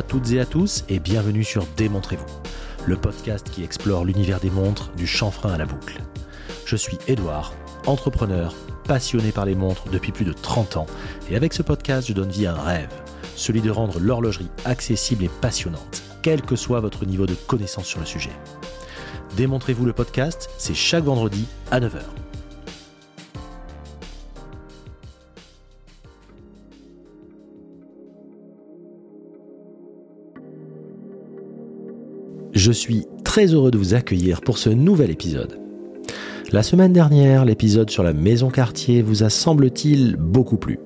à toutes et à tous et bienvenue sur Démontrez-vous, le podcast qui explore l'univers des montres du chanfrein à la boucle. Je suis Edouard, entrepreneur, passionné par les montres depuis plus de 30 ans et avec ce podcast je donne vie à un rêve, celui de rendre l'horlogerie accessible et passionnante, quel que soit votre niveau de connaissance sur le sujet. Démontrez-vous le podcast, c'est chaque vendredi à 9h. Je suis très heureux de vous accueillir pour ce nouvel épisode. La semaine dernière, l'épisode sur la maison quartier vous a semble-t-il beaucoup plu.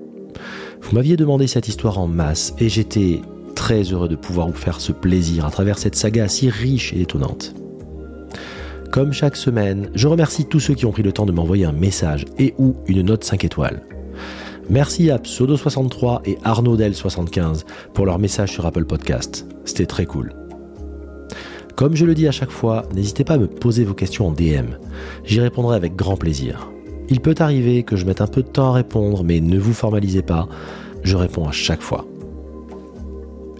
Vous m'aviez demandé cette histoire en masse et j'étais très heureux de pouvoir vous faire ce plaisir à travers cette saga si riche et étonnante. Comme chaque semaine, je remercie tous ceux qui ont pris le temps de m'envoyer un message et ou une note 5 étoiles. Merci à Pseudo63 et Arnaud 75 pour leur message sur Apple Podcast. C'était très cool. Comme je le dis à chaque fois, n'hésitez pas à me poser vos questions en DM. J'y répondrai avec grand plaisir. Il peut arriver que je mette un peu de temps à répondre, mais ne vous formalisez pas, je réponds à chaque fois.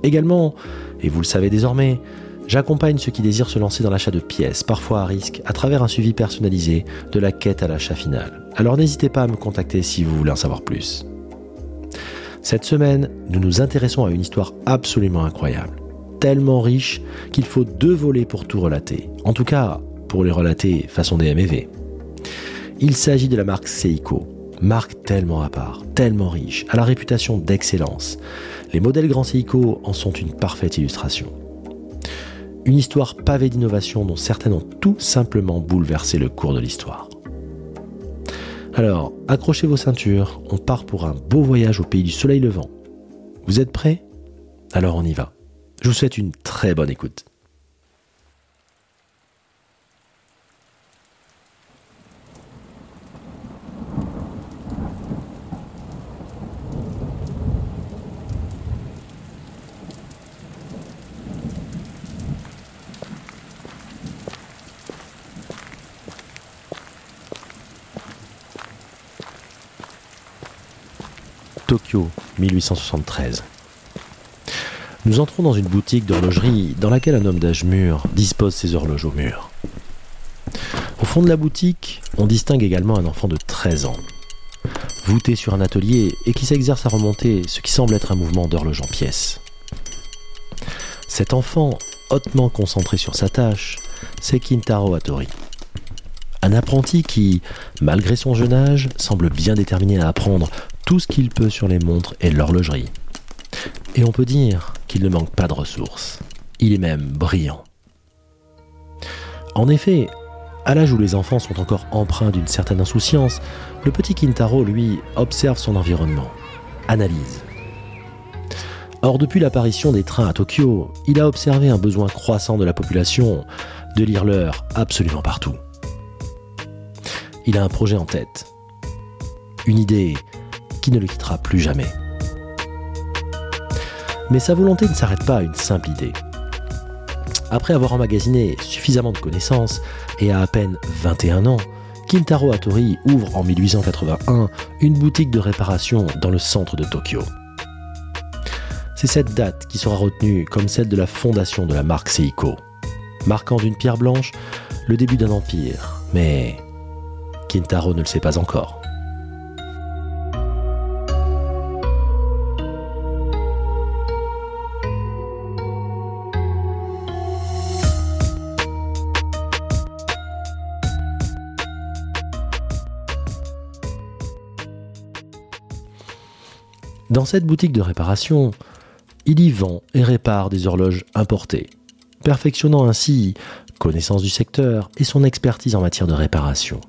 Également, et vous le savez désormais, j'accompagne ceux qui désirent se lancer dans l'achat de pièces, parfois à risque, à travers un suivi personnalisé de la quête à l'achat final. Alors n'hésitez pas à me contacter si vous voulez en savoir plus. Cette semaine, nous nous intéressons à une histoire absolument incroyable tellement riche qu'il faut deux volets pour tout relater. En tout cas, pour les relater façon DMV. Il s'agit de la marque Seiko, marque tellement à part, tellement riche, à la réputation d'excellence. Les modèles Grand Seiko en sont une parfaite illustration. Une histoire pavée d'innovation dont certaines ont tout simplement bouleversé le cours de l'histoire. Alors, accrochez vos ceintures, on part pour un beau voyage au pays du soleil levant. Vous êtes prêts? Alors on y va. Je vous souhaite une très bonne écoute. Tokyo, 1873. Nous entrons dans une boutique d'horlogerie dans laquelle un homme d'âge mûr dispose ses horloges au mur. Au fond de la boutique, on distingue également un enfant de 13 ans, voûté sur un atelier et qui s'exerce à remonter ce qui semble être un mouvement d'horloge en pièces. Cet enfant, hautement concentré sur sa tâche, c'est Kintaro Hattori. Un apprenti qui, malgré son jeune âge, semble bien déterminé à apprendre tout ce qu'il peut sur les montres et l'horlogerie. Et on peut dire qu'il ne manque pas de ressources. Il est même brillant. En effet, à l'âge où les enfants sont encore empreints d'une certaine insouciance, le petit Kintaro, lui, observe son environnement, analyse. Or, depuis l'apparition des trains à Tokyo, il a observé un besoin croissant de la population de lire l'heure absolument partout. Il a un projet en tête, une idée qui ne le quittera plus jamais. Mais sa volonté ne s'arrête pas à une simple idée. Après avoir emmagasiné suffisamment de connaissances et à à peine 21 ans, Kintaro Hattori ouvre en 1881 une boutique de réparation dans le centre de Tokyo. C'est cette date qui sera retenue comme celle de la fondation de la marque Seiko, marquant d'une pierre blanche le début d'un empire, mais Kintaro ne le sait pas encore. Dans cette boutique de réparation, il y vend et répare des horloges importées, perfectionnant ainsi connaissance du secteur et son expertise en matière de réparation.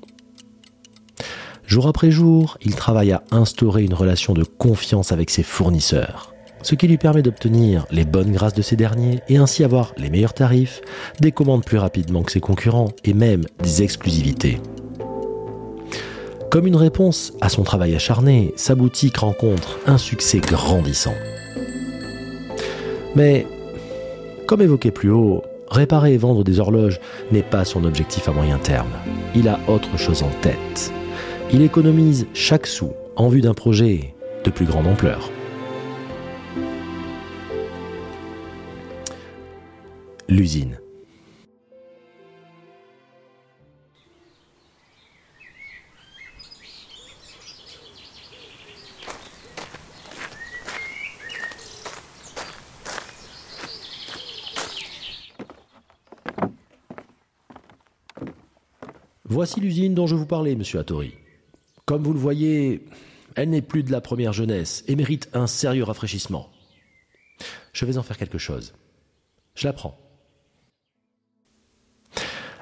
Jour après jour, il travaille à instaurer une relation de confiance avec ses fournisseurs, ce qui lui permet d'obtenir les bonnes grâces de ces derniers et ainsi avoir les meilleurs tarifs, des commandes plus rapidement que ses concurrents et même des exclusivités. Comme une réponse à son travail acharné, sa boutique rencontre un succès grandissant. Mais, comme évoqué plus haut, réparer et vendre des horloges n'est pas son objectif à moyen terme. Il a autre chose en tête. Il économise chaque sou en vue d'un projet de plus grande ampleur. l'usine. Voici l'usine dont je vous parlais, monsieur Hattori. Comme vous le voyez, elle n'est plus de la première jeunesse et mérite un sérieux rafraîchissement. Je vais en faire quelque chose. Je la prends.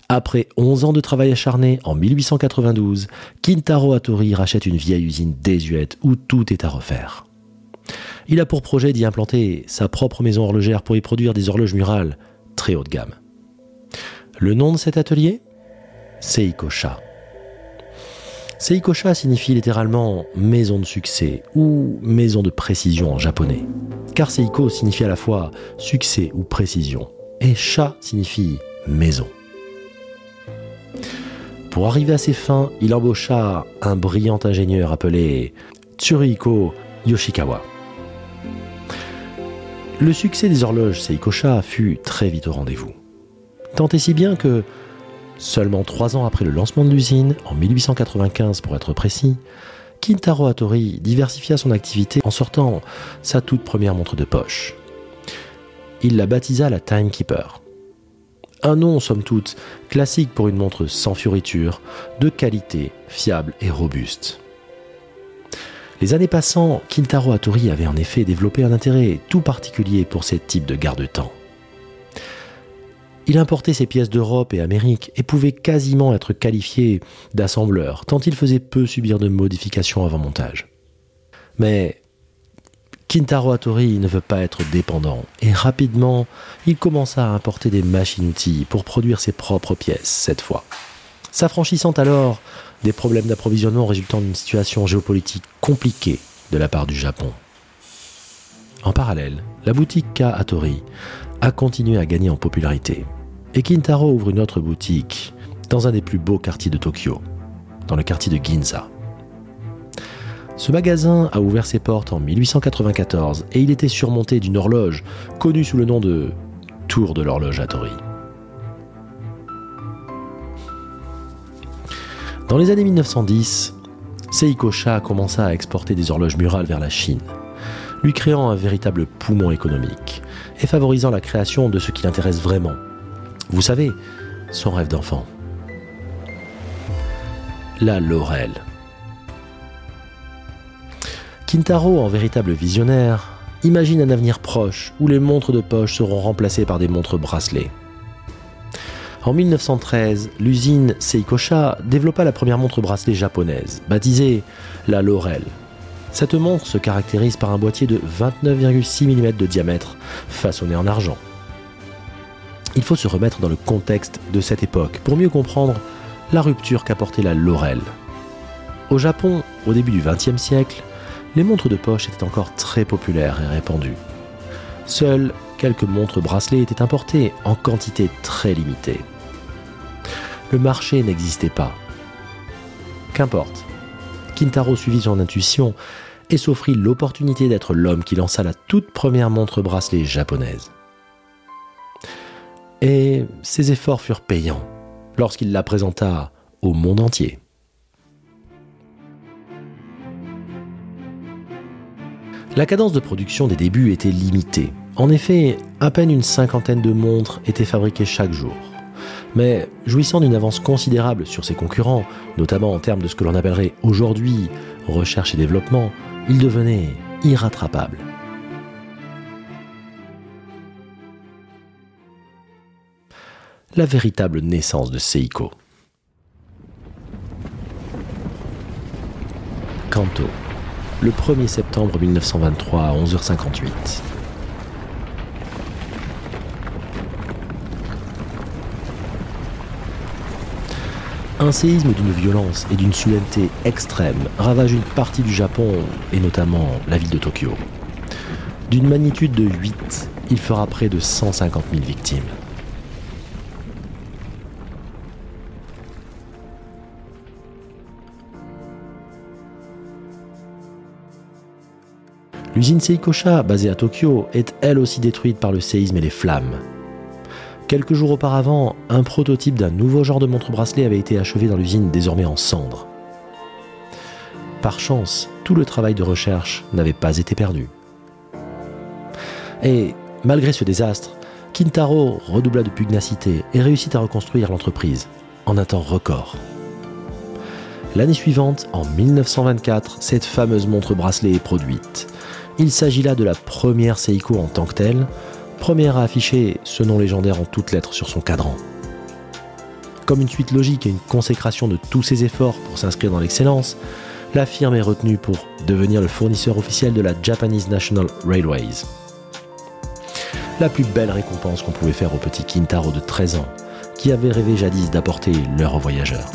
Après 11 ans de travail acharné, en 1892, Kintaro Hattori rachète une vieille usine désuète où tout est à refaire. Il a pour projet d'y implanter sa propre maison horlogère pour y produire des horloges murales très haut de gamme. Le nom de cet atelier? Seikosha. Seikosha signifie littéralement maison de succès ou maison de précision en japonais. Car Seiko signifie à la fois succès ou précision. Et Sha signifie maison. Pour arriver à ses fins, il embaucha un brillant ingénieur appelé Tsuruhiko Yoshikawa. Le succès des horloges Seikosha fut très vite au rendez-vous. Tant et si bien que Seulement trois ans après le lancement de l'usine, en 1895 pour être précis, Kintaro Hattori diversifia son activité en sortant sa toute première montre de poche. Il la baptisa la Timekeeper. Un nom, somme toute, classique pour une montre sans fioriture, de qualité, fiable et robuste. Les années passant, Kintaro Hattori avait en effet développé un intérêt tout particulier pour ce type de garde-temps. Il importait ses pièces d'Europe et Amérique et pouvait quasiment être qualifié d'assembleur, tant il faisait peu subir de modifications avant montage. Mais Kintaro Hattori ne veut pas être dépendant, et rapidement, il commença à importer des machines-outils pour produire ses propres pièces, cette fois. S'affranchissant alors des problèmes d'approvisionnement résultant d'une situation géopolitique compliquée de la part du Japon. En parallèle, la boutique K Hattori a continué à gagner en popularité. Et Kintaro ouvre une autre boutique dans un des plus beaux quartiers de Tokyo, dans le quartier de Ginza. Ce magasin a ouvert ses portes en 1894 et il était surmonté d'une horloge connue sous le nom de Tour de l'horloge Hattori. Dans les années 1910, Seiko Sha commença à exporter des horloges murales vers la Chine, lui créant un véritable poumon économique et favorisant la création de ce qui l'intéresse vraiment. Vous savez, son rêve d'enfant. La Laurel. Kintaro, en véritable visionnaire, imagine un avenir proche où les montres de poche seront remplacées par des montres bracelets. En 1913, l'usine Seikosha développa la première montre bracelet japonaise, baptisée la Laurel. Cette montre se caractérise par un boîtier de 29,6 mm de diamètre, façonné en argent. Il faut se remettre dans le contexte de cette époque pour mieux comprendre la rupture qu'apportait la Laurel. Au Japon, au début du XXe siècle, les montres de poche étaient encore très populaires et répandues. Seules quelques montres bracelets étaient importées en quantité très limitée. Le marché n'existait pas. Qu'importe. Kintaro suivit son intuition et s'offrit l'opportunité d'être l'homme qui lança la toute première montre bracelet japonaise. Et ses efforts furent payants lorsqu'il la présenta au monde entier. La cadence de production des débuts était limitée. En effet, à peine une cinquantaine de montres étaient fabriquées chaque jour. Mais jouissant d'une avance considérable sur ses concurrents, notamment en termes de ce que l'on appellerait aujourd'hui recherche et développement, il devenait irrattrapable. La véritable naissance de Seiko. Kanto, le 1er septembre 1923 à 11h58. Un séisme d'une violence et d'une soudaineté extrême ravage une partie du Japon et notamment la ville de Tokyo. D'une magnitude de 8, il fera près de 150 000 victimes. L'usine Seikosha, basée à Tokyo, est elle aussi détruite par le séisme et les flammes. Quelques jours auparavant, un prototype d'un nouveau genre de montre-bracelet avait été achevé dans l'usine désormais en cendres. Par chance, tout le travail de recherche n'avait pas été perdu. Et malgré ce désastre, Kintaro redoubla de pugnacité et réussit à reconstruire l'entreprise en un temps record. L'année suivante, en 1924, cette fameuse montre bracelet est produite. Il s'agit là de la première Seiko en tant que telle, première à afficher ce nom légendaire en toutes lettres sur son cadran. Comme une suite logique et une consécration de tous ses efforts pour s'inscrire dans l'excellence, la firme est retenue pour devenir le fournisseur officiel de la Japanese National Railways. La plus belle récompense qu'on pouvait faire au petit Kintaro de 13 ans, qui avait rêvé jadis d'apporter l'heure aux voyageurs.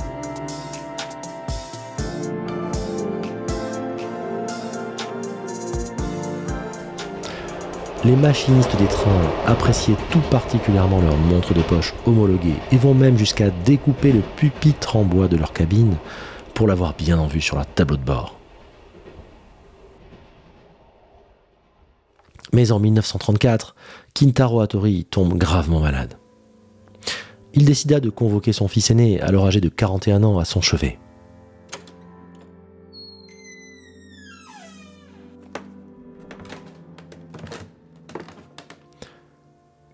Les machinistes des trains appréciaient tout particulièrement leurs montres de poche homologuées et vont même jusqu'à découper le pupitre en bois de leur cabine pour l'avoir bien en vue sur leur tableau de bord. Mais en 1934, Kintaro Hattori tombe gravement malade. Il décida de convoquer son fils aîné, alors âgé de 41 ans, à son chevet.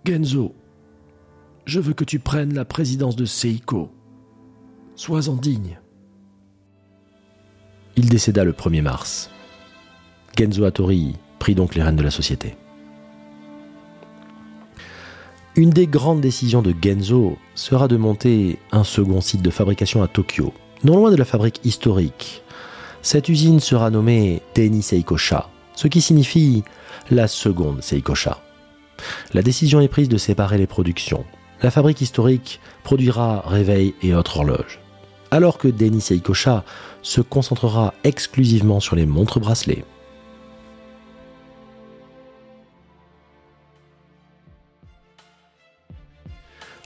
Genzo, je veux que tu prennes la présidence de Seiko. Sois-en digne. Il décéda le 1er mars. Genzo Hattori prit donc les rênes de la société. Une des grandes décisions de Genzo sera de monter un second site de fabrication à Tokyo, non loin de la fabrique historique. Cette usine sera nommée Teni Seikosha, ce qui signifie la seconde Seikosha. La décision est prise de séparer les productions. La fabrique historique produira réveils et autres horloges, alors que Denis Seikosha se concentrera exclusivement sur les montres bracelets.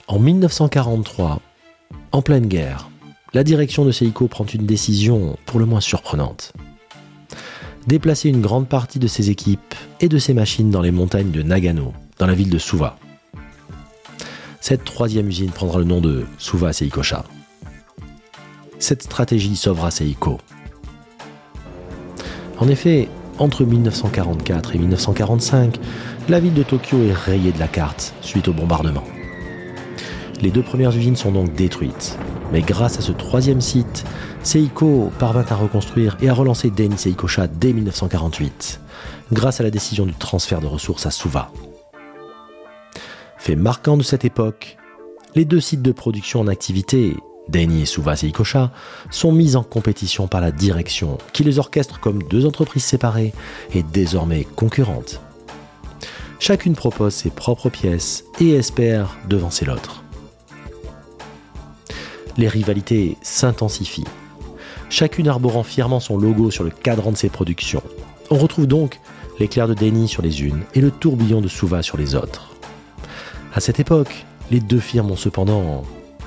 En 1943, en pleine guerre, la direction de Seiko prend une décision pour le moins surprenante déplacer une grande partie de ses équipes et de ses machines dans les montagnes de Nagano, dans la ville de Suva. Cette troisième usine prendra le nom de Suva Seikosha. Cette stratégie sauvera Seiko. En effet, entre 1944 et 1945, la ville de Tokyo est rayée de la carte suite au bombardement. Les deux premières usines sont donc détruites, mais grâce à ce troisième site, Seiko parvint à reconstruire et à relancer Den Seikosha dès 1948, grâce à la décision du transfert de ressources à Suva. Fait marquant de cette époque, les deux sites de production en activité, Deni et Suva Seikosha, sont mis en compétition par la direction, qui les orchestre comme deux entreprises séparées et désormais concurrentes. Chacune propose ses propres pièces et espère devancer l'autre. Les rivalités s'intensifient chacune arborant fièrement son logo sur le cadran de ses productions. On retrouve donc l'éclair de Denny sur les unes et le tourbillon de Suva sur les autres. À cette époque, les deux firmes ont cependant,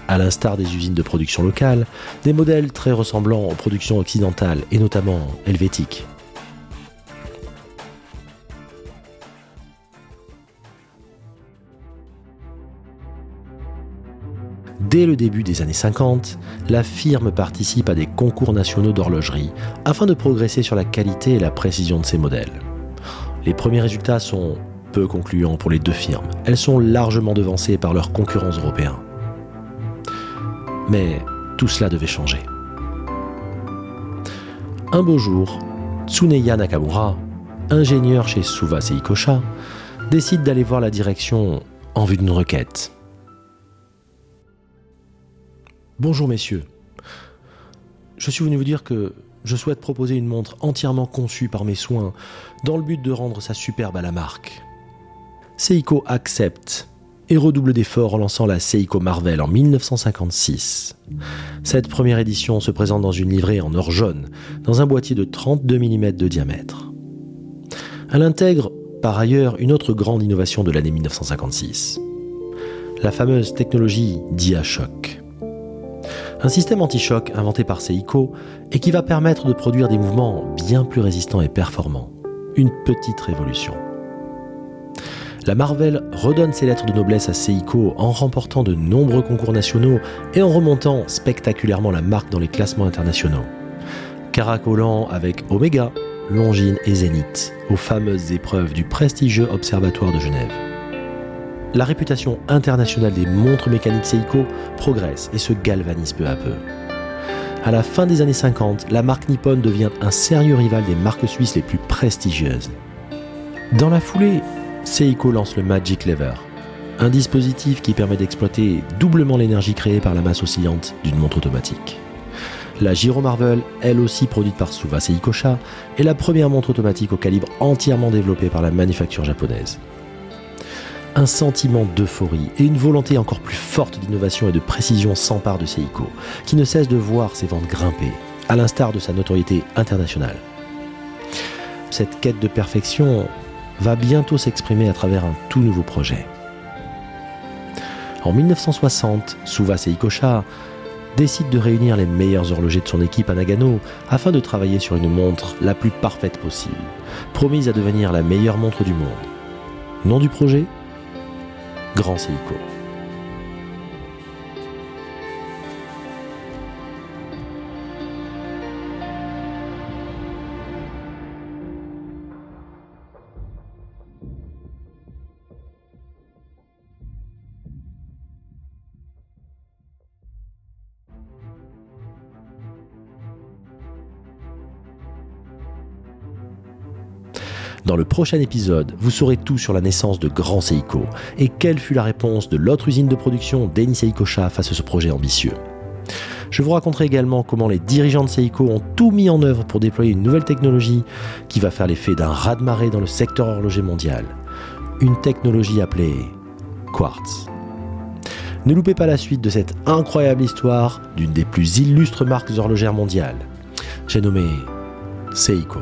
à l'instar des usines de production locales, des modèles très ressemblants aux productions occidentales et notamment helvétiques. Dès le début des années 50, la firme participe à des concours nationaux d'horlogerie afin de progresser sur la qualité et la précision de ses modèles. Les premiers résultats sont peu concluants pour les deux firmes. Elles sont largement devancées par leurs concurrents européens. Mais tout cela devait changer. Un beau jour, Tsuneya Nakamura, ingénieur chez Suva Seikosha, décide d'aller voir la direction en vue d'une requête. Bonjour messieurs. Je suis venu vous dire que je souhaite proposer une montre entièrement conçue par mes soins dans le but de rendre sa superbe à la marque. Seiko accepte et redouble d'efforts en lançant la Seiko Marvel en 1956. Cette première édition se présente dans une livrée en or jaune, dans un boîtier de 32 mm de diamètre. Elle intègre par ailleurs une autre grande innovation de l'année 1956, la fameuse technologie DIA-Shock un système anti-choc inventé par Seiko et qui va permettre de produire des mouvements bien plus résistants et performants. Une petite révolution. La Marvel redonne ses lettres de noblesse à Seiko en remportant de nombreux concours nationaux et en remontant spectaculairement la marque dans les classements internationaux. Caracolant avec Omega, Longines et Zénith aux fameuses épreuves du prestigieux Observatoire de Genève. La réputation internationale des montres mécaniques Seiko progresse et se galvanise peu à peu. À la fin des années 50, la marque Nippon devient un sérieux rival des marques suisses les plus prestigieuses. Dans la foulée, Seiko lance le Magic Lever, un dispositif qui permet d'exploiter doublement l'énergie créée par la masse oscillante d'une montre automatique. La Giro Marvel, elle aussi produite par Suva Seikosha, est la première montre automatique au calibre entièrement développée par la manufacture japonaise. Un sentiment d'euphorie et une volonté encore plus forte d'innovation et de précision s'emparent de Seiko, qui ne cesse de voir ses ventes grimper, à l'instar de sa notoriété internationale. Cette quête de perfection va bientôt s'exprimer à travers un tout nouveau projet. En 1960, Suva Seikosha décide de réunir les meilleurs horlogers de son équipe à Nagano afin de travailler sur une montre la plus parfaite possible, promise à devenir la meilleure montre du monde. Nom du projet? Grand Seiko. Dans le prochain épisode, vous saurez tout sur la naissance de Grand Seiko et quelle fut la réponse de l'autre usine de production d'Eni Seikosha face à ce projet ambitieux. Je vous raconterai également comment les dirigeants de Seiko ont tout mis en œuvre pour déployer une nouvelle technologie qui va faire l'effet d'un raz-de-marée dans le secteur horloger mondial. Une technologie appelée Quartz. Ne loupez pas la suite de cette incroyable histoire d'une des plus illustres marques horlogères mondiales. J'ai nommé Seiko.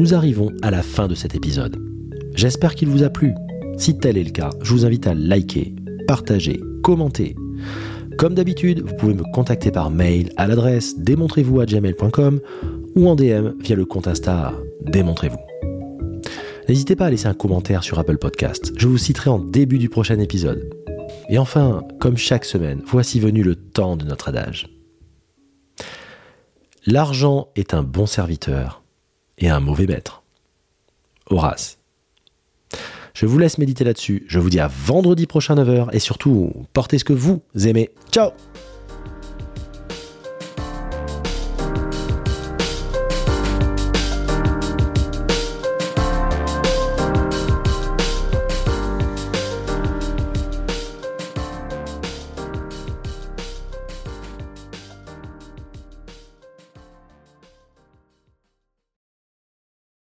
Nous arrivons à la fin de cet épisode. J'espère qu'il vous a plu. Si tel est le cas, je vous invite à liker, partager, commenter. Comme d'habitude, vous pouvez me contacter par mail à l'adresse démontrez-vous à gmail.com ou en DM via le compte Insta Démontrez-vous. N'hésitez pas à laisser un commentaire sur Apple Podcast. Je vous citerai en début du prochain épisode. Et enfin, comme chaque semaine, voici venu le temps de notre adage. L'argent est un bon serviteur et un mauvais maître. Horace. Je vous laisse méditer là-dessus. Je vous dis à vendredi prochain 9h et surtout, portez ce que vous aimez. Ciao